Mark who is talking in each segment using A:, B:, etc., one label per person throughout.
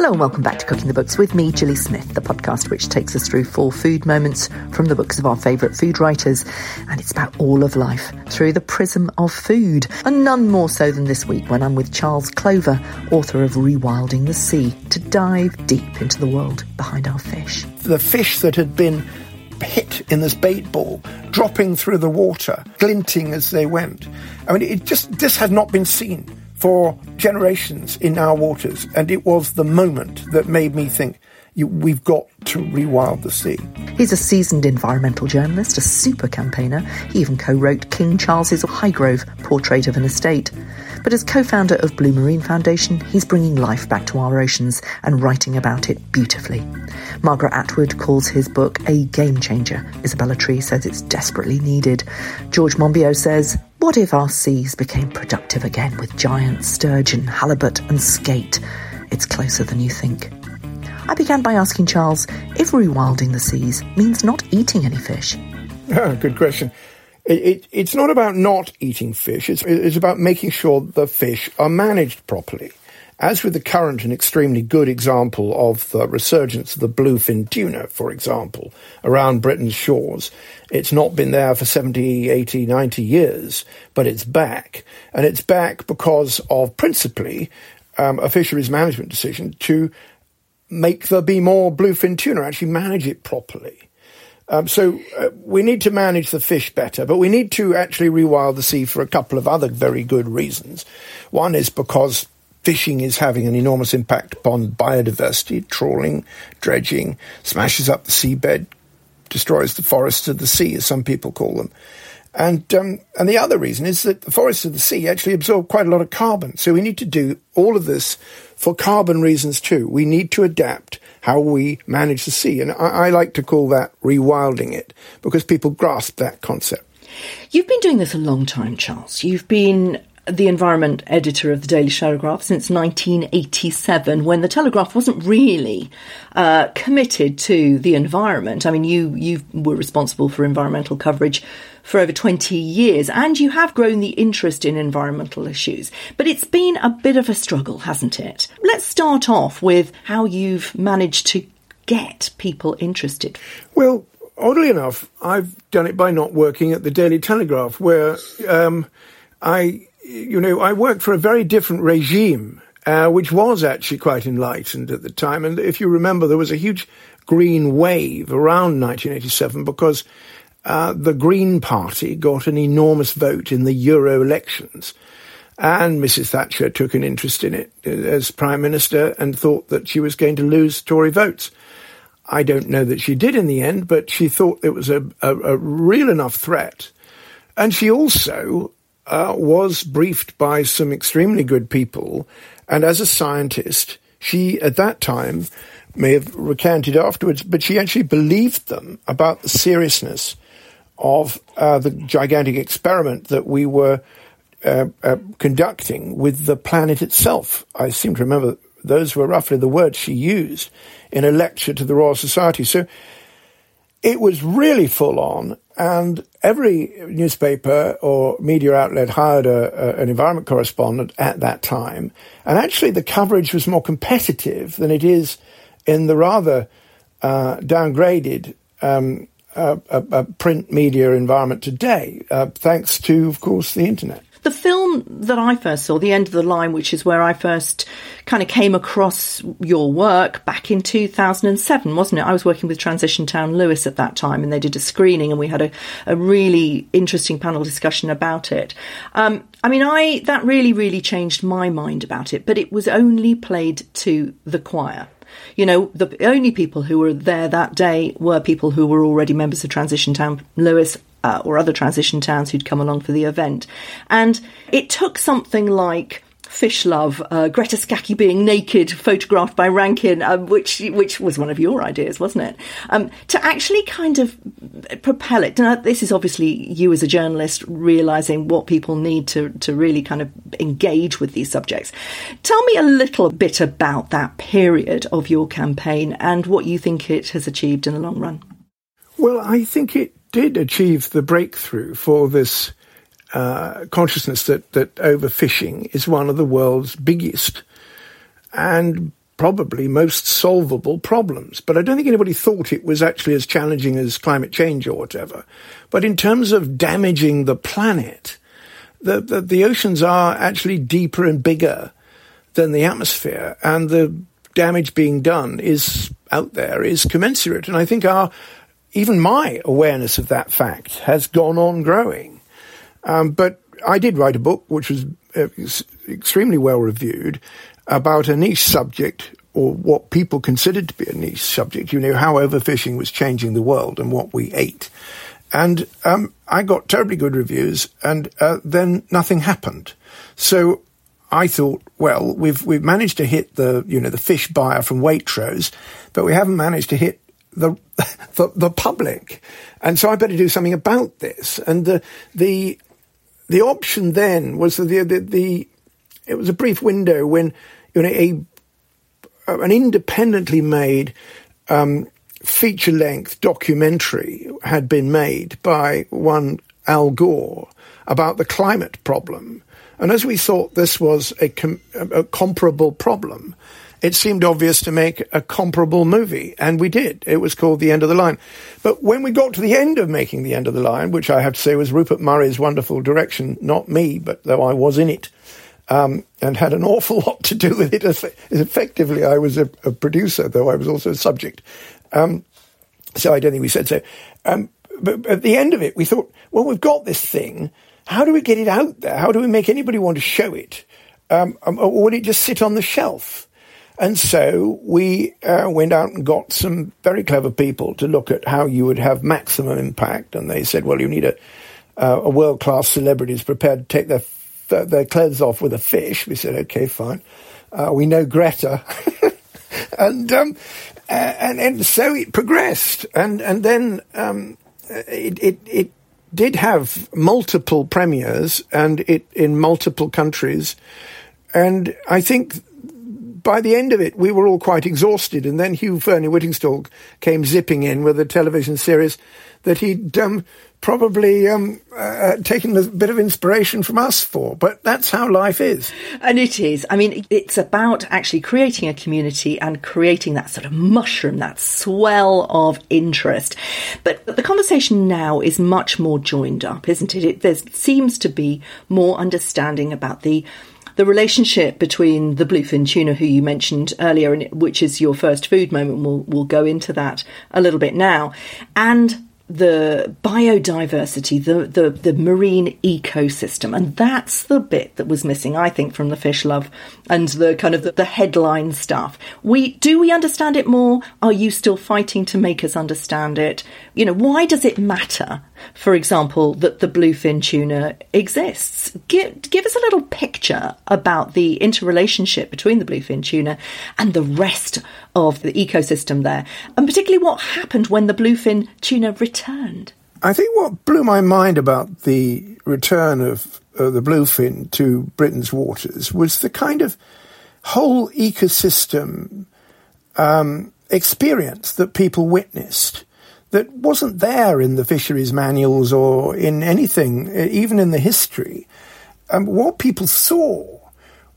A: Hello and welcome back to Cooking the Books with me, Gilly Smith, the podcast which takes us through four food moments from the books of our favourite food writers. And it's about all of life through the prism of food. And none more so than this week when I'm with Charles Clover, author of Rewilding the Sea, to dive deep into the world behind our fish.
B: The fish that had been hit in this bait ball, dropping through the water, glinting as they went. I mean, it just, this had not been seen for generations in our waters, and it was the moment that made me think we've got to rewild the sea.
A: He's a seasoned environmental journalist, a super campaigner. He even co wrote King Charles's Highgrove Portrait of an Estate. But as co founder of Blue Marine Foundation, he's bringing life back to our oceans and writing about it beautifully. Margaret Atwood calls his book a game changer. Isabella Tree says it's desperately needed. George Monbiot says, What if our seas became productive again with giant sturgeon, halibut, and skate? It's closer than you think. I began by asking Charles if rewilding the seas means not eating any fish.
B: Ah, good question. It, it, it's not about not eating fish, it's, it's about making sure the fish are managed properly. As with the current and extremely good example of the resurgence of the bluefin tuna, for example, around Britain's shores, it's not been there for 70, 80, 90 years, but it's back. And it's back because of principally um, a fisheries management decision to make there be more bluefin tuna, actually manage it properly. Um, so uh, we need to manage the fish better, but we need to actually rewild the sea for a couple of other very good reasons. One is because fishing is having an enormous impact upon biodiversity. Trawling, dredging, smashes up the seabed, destroys the forests of the sea, as some people call them. And um, and the other reason is that the forests of the sea actually absorb quite a lot of carbon. So we need to do all of this for carbon reasons too. We need to adapt how we manage the sea, and I, I like to call that rewilding it because people grasp that concept.
A: You've been doing this a long time, Charles. You've been the environment editor of the Daily Telegraph since 1987, when the Telegraph wasn't really uh, committed to the environment. I mean, you you were responsible for environmental coverage for over 20 years, and you have grown the interest in environmental issues. But it's been a bit of a struggle, hasn't it? Let's start off with how you've managed to get people interested.
B: Well, oddly enough, I've done it by not working at the Daily Telegraph, where um, I you know, I worked for a very different regime, uh, which was actually quite enlightened at the time. And if you remember, there was a huge green wave around 1987 because uh, the Green Party got an enormous vote in the Euro elections. And Mrs. Thatcher took an interest in it as Prime Minister and thought that she was going to lose Tory votes. I don't know that she did in the end, but she thought it was a, a, a real enough threat. And she also uh, was briefed by some extremely good people, and as a scientist, she at that time may have recanted afterwards, but she actually believed them about the seriousness of uh, the gigantic experiment that we were uh, uh, conducting with the planet itself. I seem to remember those were roughly the words she used in a lecture to the Royal Society. So it was really full on, and every newspaper or media outlet hired a, a, an environment correspondent at that time. And actually, the coverage was more competitive than it is in the rather uh, downgraded um, uh, uh, print media environment today, uh, thanks to, of course, the internet.
A: The film that I first saw, The End of the Line, which is where I first kind of came across your work back in 2007, wasn't it? I was working with Transition Town Lewes at that time and they did a screening and we had a, a really interesting panel discussion about it. Um, I mean, I, that really, really changed my mind about it, but it was only played to the choir. You know, the only people who were there that day were people who were already members of Transition Town Lewes uh, or other transition towns who'd come along for the event. And it took something like Fish Love, uh, Greta Scacchi being naked, photographed by Rankin, um, which which was one of your ideas, wasn't it? Um, to actually kind of propel it. Now, this is obviously you as a journalist realizing what people need to to really kind of engage with these subjects. Tell me a little bit about that period of your campaign and what you think it has achieved in the long run.
B: Well, I think it did achieve the breakthrough for this uh, consciousness that, that overfishing is one of the world's biggest and probably most solvable problems. But I don't think anybody thought it was actually as challenging as climate change or whatever. But in terms of damaging the planet, the, the, the oceans are actually deeper and bigger than the atmosphere, and the damage being done is out there is commensurate. And I think our even my awareness of that fact has gone on growing. Um, but I did write a book which was uh, extremely well reviewed about a niche subject or what people considered to be a niche subject. You know, how overfishing was changing the world and what we ate. And um, I got terribly good reviews, and uh, then nothing happened. So I thought, well, we've we've managed to hit the you know the fish buyer from Waitrose, but we haven't managed to hit the, the the, public, and so I better do something about this. And the the the option then was the the, the it was a brief window when you know a an independently made um, feature length documentary had been made by one Al Gore about the climate problem. And as we thought this was a, com- a comparable problem, it seemed obvious to make a comparable movie, and we did. It was called The End of the Line. But when we got to the end of making The End of the Line, which I have to say was Rupert Murray's wonderful direction, not me, but though I was in it, um, and had an awful lot to do with it. Effectively, I was a, a producer, though I was also a subject. Um, so I don't think we said so. Um, but at the end of it, we thought, well, we've got this thing. How do we get it out there? How do we make anybody want to show it? Um, um or would it just sit on the shelf? And so we uh, went out and got some very clever people to look at how you would have maximum impact. And they said, well, you need a, uh, a world class celebrity who's prepared to take their their clothes off with a fish. We said, okay, fine. Uh, we know Greta. and, um, and, and so it progressed. And, and then, um, it, it, it did have multiple premieres and it in multiple countries. And I think by the end of it, we were all quite exhausted. And then Hugh Fearnley Whittingstall came zipping in with a television series that he'd um, probably um, uh, taken a bit of inspiration from us for. But that's how life is.
A: And it is. I mean, it's about actually creating a community and creating that sort of mushroom, that swell of interest. But the conversation now is much more joined up, isn't it? it there seems to be more understanding about the the relationship between the bluefin tuna, who you mentioned earlier, and which is your first food moment, we'll, we'll go into that a little bit now, and the biodiversity, the, the, the marine ecosystem. And that's the bit that was missing, I think, from the fish love and the kind of the, the, headline stuff. We do we understand it more? Are you still fighting to make us understand it? You know, why does it matter, for example, that the bluefin tuna exists? Give, give us a little picture about the interrelationship between the bluefin tuna and the rest of the ecosystem there, and particularly what happened when the bluefin tuna returned.
B: I think what blew my mind about the return of uh, the bluefin to Britain's waters was the kind of whole ecosystem um, experience that people witnessed that wasn't there in the fisheries manuals or in anything, even in the history. Um, what people saw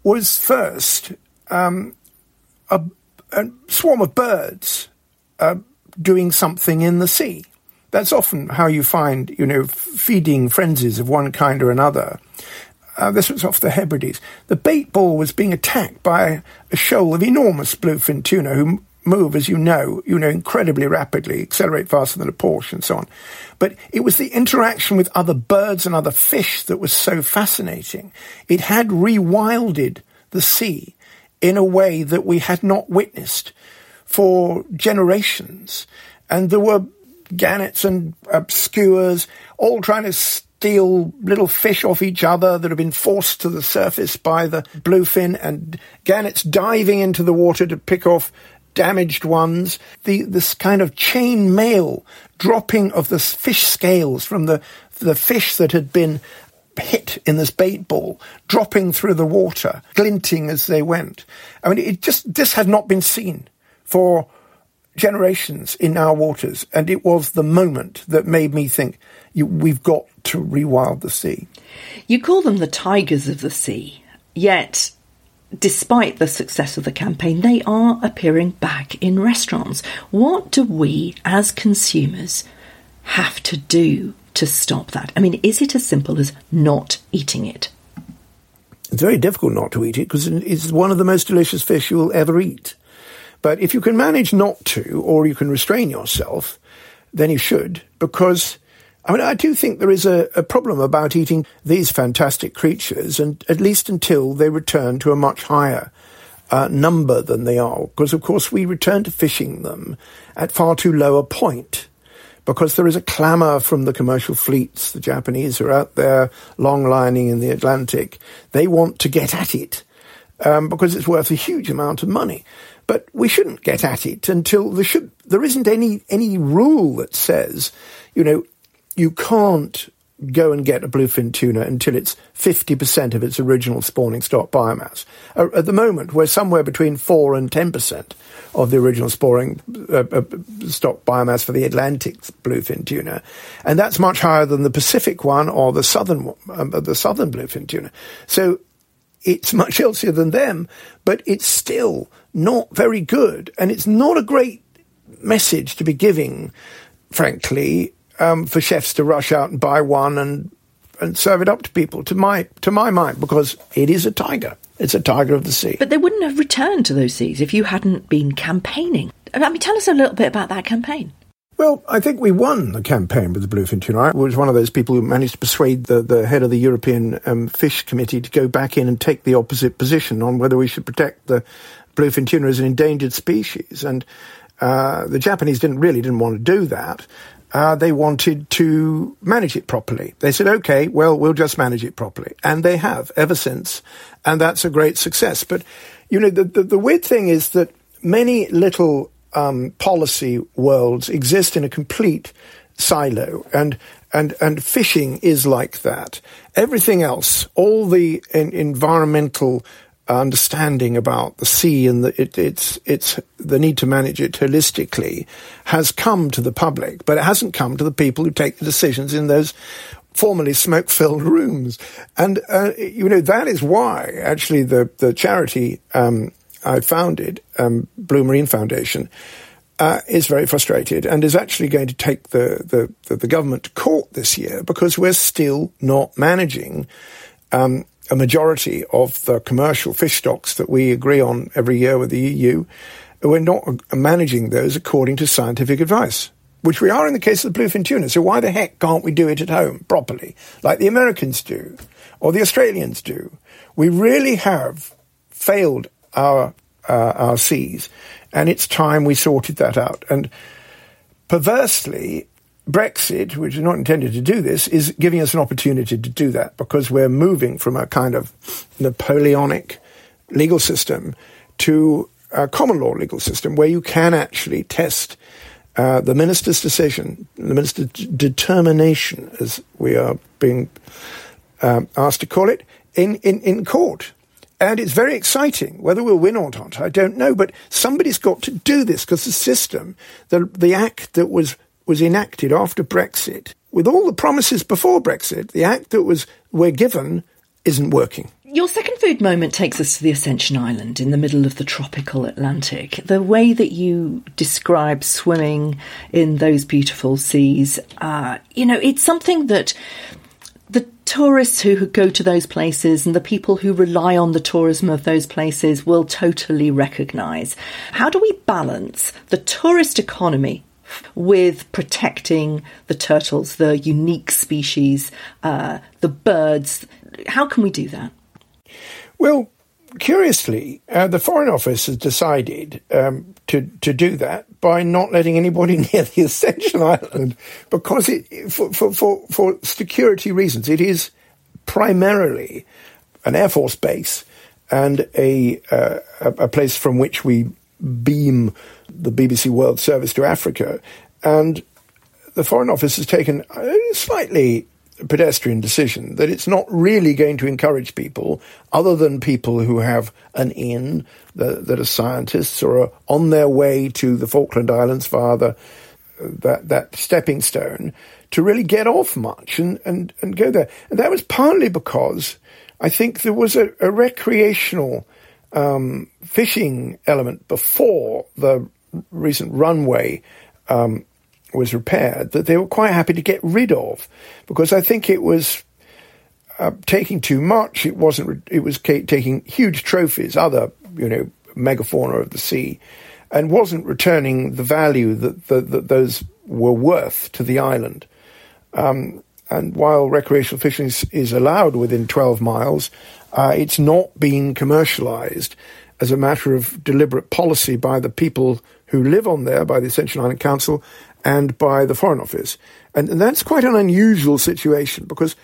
B: was first um, a, a swarm of birds uh, doing something in the sea. That's often how you find, you know, feeding frenzies of one kind or another. Uh, this was off the Hebrides. The bait ball was being attacked by a shoal of enormous bluefin tuna who move, as you know, you know, incredibly rapidly, accelerate faster than a Porsche and so on. But it was the interaction with other birds and other fish that was so fascinating. It had rewilded the sea in a way that we had not witnessed for generations. And there were gannets and uh, all trying to steal little fish off each other that have been forced to the surface by the bluefin and gannets diving into the water to pick off damaged ones. The, this kind of chain mail dropping of the fish scales from the, the fish that had been hit in this bait ball, dropping through the water, glinting as they went. I mean, it just, this had not been seen for generations in our waters. And it was the moment that made me think you, we've got to rewild the sea.
A: You call them the tigers of the sea, yet despite the success of the campaign, they are appearing back in restaurants. What do we as consumers have to do to stop that? I mean, is it as simple as not eating it?
B: It's very difficult not to eat it because it's one of the most delicious fish you will ever eat. But if you can manage not to, or you can restrain yourself, then you should, because I mean, I do think there is a, a, problem about eating these fantastic creatures, and at least until they return to a much higher uh, number than they are, because of course we return to fishing them at far too low a point because there is a clamour from the commercial fleets. The Japanese are out there long lining in the Atlantic. They want to get at it um, because it's worth a huge amount of money. But we shouldn't get at it until there should there isn't any any rule that says, you know, you can't go and get a bluefin tuna until it's 50% of its original spawning stock biomass. Uh, at the moment, we're somewhere between 4 and 10% of the original spawning uh, uh, stock biomass for the Atlantic bluefin tuna. And that's much higher than the Pacific one or the southern, um, the southern bluefin tuna. So it's much healthier than them, but it's still not very good. And it's not a great message to be giving, frankly, um, for chefs to rush out and buy one and and serve it up to people. To my to my mind, because it is a tiger. It's a tiger of the sea.
A: But they wouldn't have returned to those seas if you hadn't been campaigning. I mean, tell us a little bit about that campaign.
B: Well, I think we won the campaign with the bluefin tuna. I was one of those people who managed to persuade the, the head of the European um, Fish Committee to go back in and take the opposite position on whether we should protect the bluefin tuna as an endangered species. And uh, the Japanese didn't really didn't want to do that uh, they wanted to manage it properly. They said, okay, well, we'll just manage it properly. And they have ever since. And that's a great success. But, you know, the, the, the weird thing is that many little um, policy worlds exist in a complete silo. And, and, and fishing is like that. Everything else, all the environmental understanding about the sea and the, it, it's it's the need to manage it holistically has come to the public, but it hasn't come to the people who take the decisions in those formerly smoke-filled rooms. And uh, you know that is why actually the the charity um, I founded, um, Blue Marine Foundation. Uh, is very frustrated and is actually going to take the, the, the, the government to court this year because we're still not managing um, a majority of the commercial fish stocks that we agree on every year with the EU, we're not managing those according to scientific advice, which we are in the case of the bluefin tuna. So why the heck can't we do it at home properly, like the Americans do, or the Australians do? We really have failed our uh, our seas, and it's time we sorted that out. And perversely, Brexit, which is not intended to do this, is giving us an opportunity to do that because we're moving from a kind of Napoleonic legal system to a common law legal system where you can actually test uh, the minister's decision, the minister's determination, as we are being um, asked to call it, in, in, in court. And it's very exciting. Whether we'll win or not, I don't know. But somebody's got to do this because the system, the, the act that was was enacted after Brexit, with all the promises before Brexit, the act that was we're given isn't working.
A: Your second food moment takes us to the Ascension Island in the middle of the tropical Atlantic. The way that you describe swimming in those beautiful seas, uh, you know, it's something that the tourists who go to those places and the people who rely on the tourism of those places will totally recognise. How do we balance the tourist economy with protecting the turtles, the unique species, uh, the birds. How can we do that?
B: Well, curiously, uh, the Foreign Office has decided um, to to do that by not letting anybody near the Ascension Island because it for for for, for security reasons it is primarily an air force base and a, uh, a place from which we beam the BBC World Service to Africa. And the Foreign Office has taken a slightly pedestrian decision that it's not really going to encourage people, other than people who have an in, that, that are scientists or are on their way to the Falkland Islands via the, that, that stepping stone, to really get off much and, and, and go there. And that was partly because I think there was a, a recreational um, fishing element before the recent runway um, was repaired that they were quite happy to get rid of because I think it was uh, taking too much. It wasn't. It was ca- taking huge trophies, other you know megafauna of the sea, and wasn't returning the value that, that, that those were worth to the island. Um, and while recreational fishing is, is allowed within 12 miles, uh, it's not been commercialized as a matter of deliberate policy by the people who live on there, by the Ascension Island Council, and by the Foreign Office. And, and that's quite an unusual situation because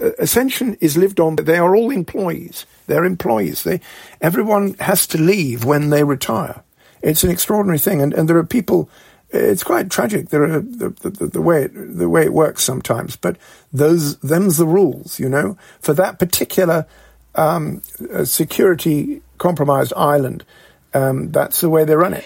B: uh, Ascension is lived on. They are all employees. They're employees. They, everyone has to leave when they retire. It's an extraordinary thing, and, and there are people. It's quite tragic. Are the, the, the way it, the way it works sometimes, but those them's the rules. You know, for that particular um, uh, security compromised island, um, that's the way they run it.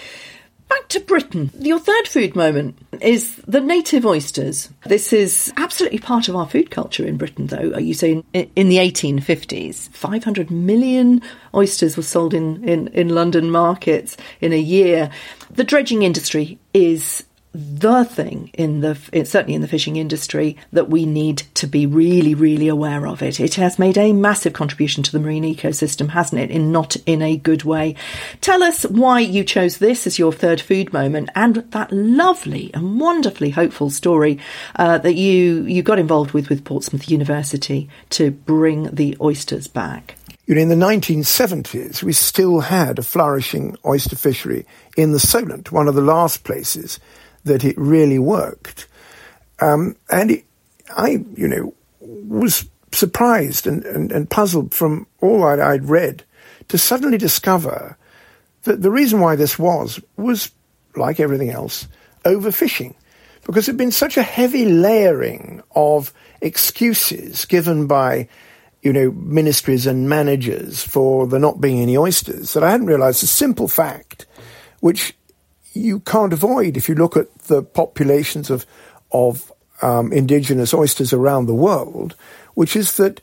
A: Back to Britain. Your third food moment is the native oysters. This is absolutely part of our food culture in Britain, though. You say in, in the 1850s, 500 million oysters were sold in, in, in London markets in a year. The dredging industry is the thing in the certainly in the fishing industry that we need to be really really aware of it. It has made a massive contribution to the marine ecosystem hasn't it in not in a good way? Tell us why you chose this as your third food moment and that lovely and wonderfully hopeful story uh, that you you got involved with with Portsmouth University to bring the oysters back.
B: You know, in the 1970s, we still had a flourishing oyster fishery in the Solent, one of the last places that it really worked. Um, and it, I, you know, was surprised and, and, and puzzled from all I'd, I'd read to suddenly discover that the reason why this was was, like everything else, overfishing. Because there'd been such a heavy layering of excuses given by, you know, ministries and managers for there not being any oysters that I hadn't realized the simple fact, which you can't avoid if you look at the populations of of um, indigenous oysters around the world, which is that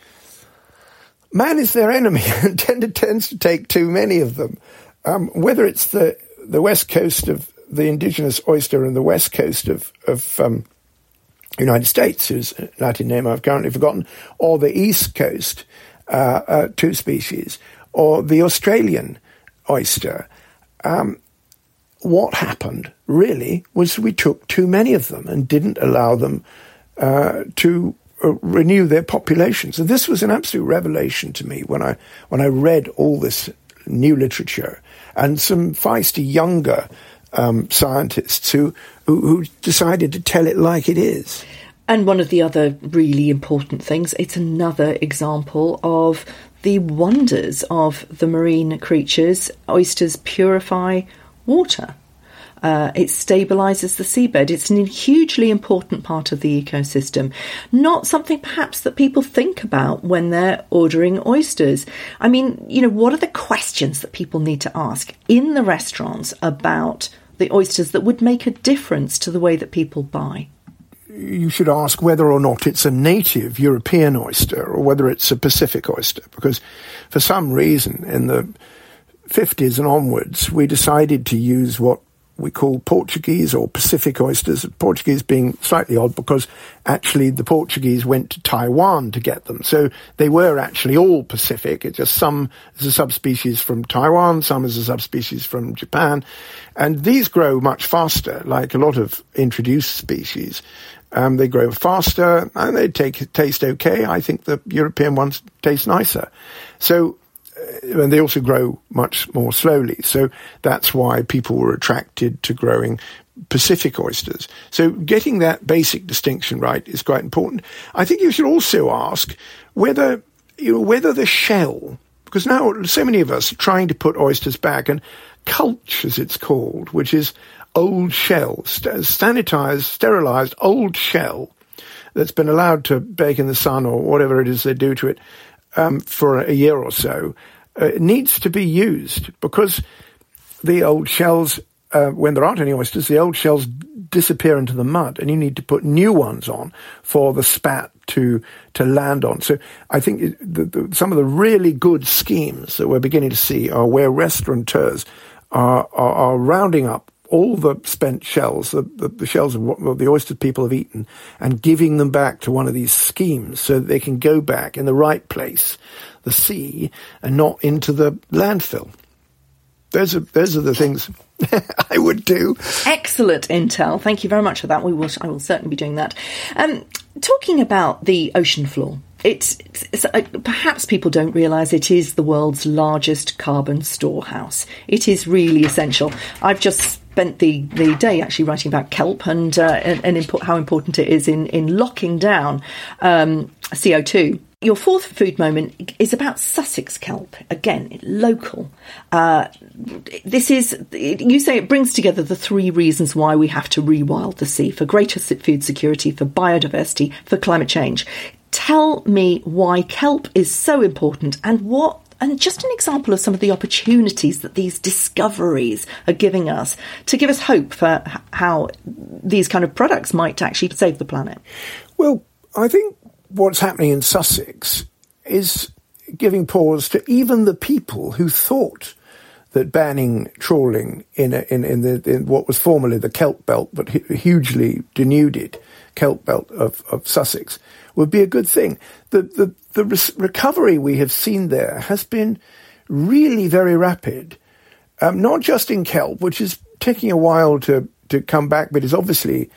B: man is their enemy and tend tends to take too many of them. Um, whether it's the the west coast of the indigenous oyster and the west coast of of um, United States, whose Latin name I've currently forgotten, or the east coast, uh, uh, two species, or the Australian oyster. Um, what happened really was we took too many of them and didn't allow them uh, to uh, renew their populations. And this was an absolute revelation to me when I when I read all this new literature and some feisty younger um, scientists who, who who decided to tell it like it is.
A: And one of the other really important things, it's another example of the wonders of the marine creatures. Oysters purify water. Uh, it stabilizes the seabed. It's a hugely important part of the ecosystem. Not something perhaps that people think about when they're ordering oysters. I mean, you know, what are the questions that people need to ask in the restaurants about the oysters that would make a difference to the way that people buy?
B: You should ask whether or not it's a native European oyster or whether it's a Pacific oyster, because for some reason in the 50s and onwards, we decided to use what we call Portuguese or Pacific oysters, Portuguese being slightly odd because actually the Portuguese went to Taiwan to get them. So they were actually all Pacific. It's just some as a subspecies from Taiwan, some as a subspecies from Japan. And these grow much faster, like a lot of introduced species. Um, they grow faster and they take, taste okay. I think the European ones taste nicer. So Uh, and they also grow much more slowly. So that's why people were attracted to growing Pacific oysters. So getting that basic distinction right is quite important. I think you should also ask whether you know whether the shell, because now so many of us are trying to put oysters back, and culch as it's called, which is old shell, st- sanitized, sterilized old shell that's been allowed to bake in the sun or whatever it is they do to it um, for a year or so uh, needs to be used because the old shells, uh, when there aren't any oysters, the old shells disappear into the mud and you need to put new ones on for the spat to to land on. So I think the, the, some of the really good schemes that we're beginning to see are where restaurateurs are, are, are rounding up all the spent shells, the, the, the shells of what the oyster people have eaten, and giving them back to one of these schemes so that they can go back in the right place, the sea, and not into the landfill. Those are those are the things I would do.
A: Excellent intel. Thank you very much for that. We will. I will certainly be doing that. Um, talking about the ocean floor. It's, it's uh, perhaps people don't realise it is the world's largest carbon storehouse. It is really essential. I've just spent the, the day actually writing about kelp and uh, and, and impo- how important it is in in locking down um, CO two your fourth food moment is about Sussex kelp. Again, local. Uh, this is, you say it brings together the three reasons why we have to rewild the sea for greater food security, for biodiversity, for climate change. Tell me why kelp is so important and what and just an example of some of the opportunities that these discoveries are giving us to give us hope for how these kind of products might actually save the planet.
B: Well, I think what's happening in Sussex is giving pause to even the people who thought that banning trawling in a, in in, the, in what was formerly the kelp belt, but hugely denuded kelp belt of, of Sussex, would be a good thing. The the the re- recovery we have seen there has been really very rapid, um, not just in kelp, which is taking a while to to come back, but is obviously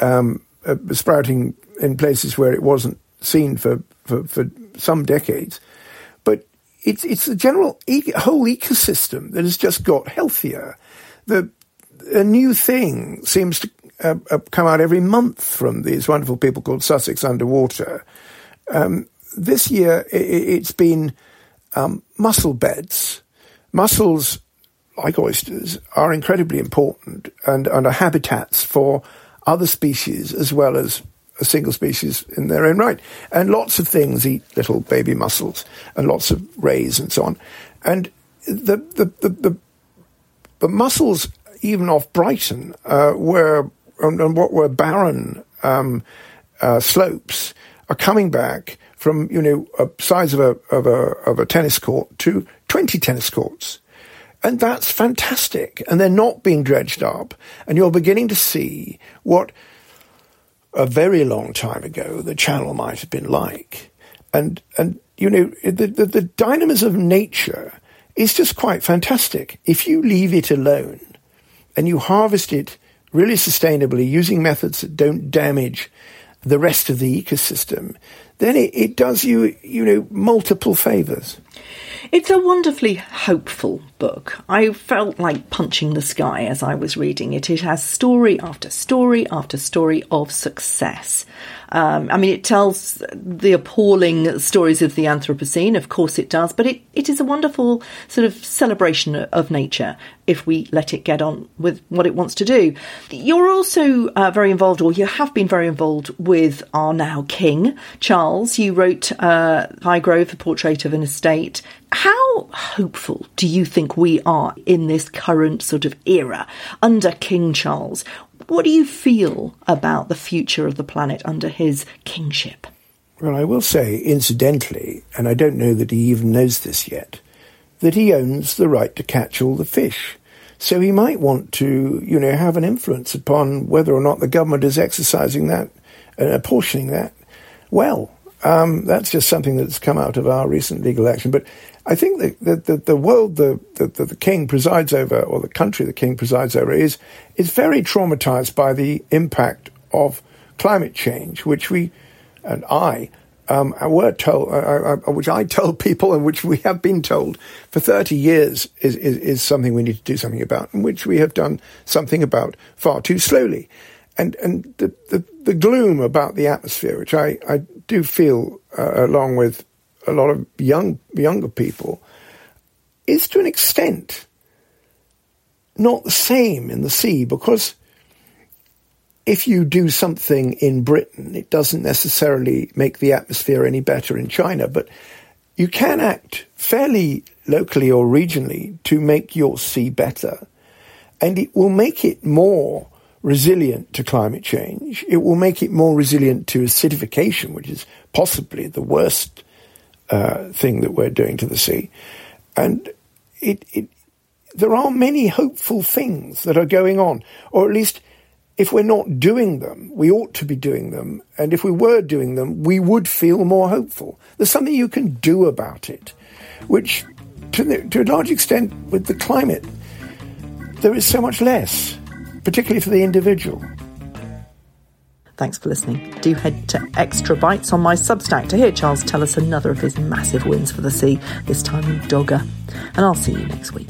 B: um, uh, sprouting in places where it wasn't seen for, for, for some decades. But it's, it's the general e- whole ecosystem that has just got healthier. The, a new thing seems to uh, uh, come out every month from these wonderful people called Sussex Underwater. Um, this year, it, has been um, mussel beds. Mussels, like oysters, are incredibly important and, and are habitats for other species as well as a single species in their own right. And lots of things eat little baby mussels and lots of rays and so on. And the, the, the, the, the mussels, even off Brighton, uh, were, and, what were barren um, uh, slopes, are coming back from, you know, a size of a, of a, of a tennis court to 20 tennis courts. And that's fantastic. And they're not being dredged up. And you're beginning to see what a very long time ago the channel might have been like. And, and you know, the, the, the dynamism of nature is just quite fantastic. If you leave it alone and you harvest it really sustainably using methods that don't damage the rest of the ecosystem, then it, it does you, you know, multiple favors.
A: It's a wonderfully hopeful book. I felt like punching the sky as I was reading it. It has story after story after story of success. Um, I mean, it tells the appalling stories of the Anthropocene, of course it does, but it, it is a wonderful sort of celebration of nature if we let it get on with what it wants to do. You're also uh, very involved, or you have been very involved with our now King, Charles. You wrote uh, Highgrove, a portrait of an estate. How hopeful do you think we are in this current sort of era under King Charles? What do you feel about the future of the planet under his kingship?
B: Well, I will say, incidentally, and I don't know that he even knows this yet, that he owns the right to catch all the fish. So he might want to, you know, have an influence upon whether or not the government is exercising that and apportioning that well. Um, that's just something that's come out of our recent legal action. But I think that the, the, the world the, the, the king presides over, or the country the king presides over, is, is very traumatized by the impact of climate change, which we, and I, um, were told, uh, uh, uh, which I told people and which we have been told for 30 years is, is, is something we need to do something about, and which we have done something about far too slowly. And, and the, the, the gloom about the atmosphere, which I, I do feel uh, along with a lot of young younger people is to an extent not the same in the sea because if you do something in Britain, it doesn't necessarily make the atmosphere any better in China, but you can act fairly locally or regionally to make your sea better. And it will make it more resilient to climate change. It will make it more resilient to acidification, which is possibly the worst uh, thing that we're doing to the sea. And it, it, there are many hopeful things that are going on, or at least if we're not doing them, we ought to be doing them. And if we were doing them, we would feel more hopeful. There's something you can do about it, which to, the, to a large extent with the climate, there is so much less, particularly for the individual.
A: Thanks for listening. Do head to Extra Bites on my Substack to hear Charles tell us another of his massive wins for the sea, this time in Dogger. And I'll see you next week.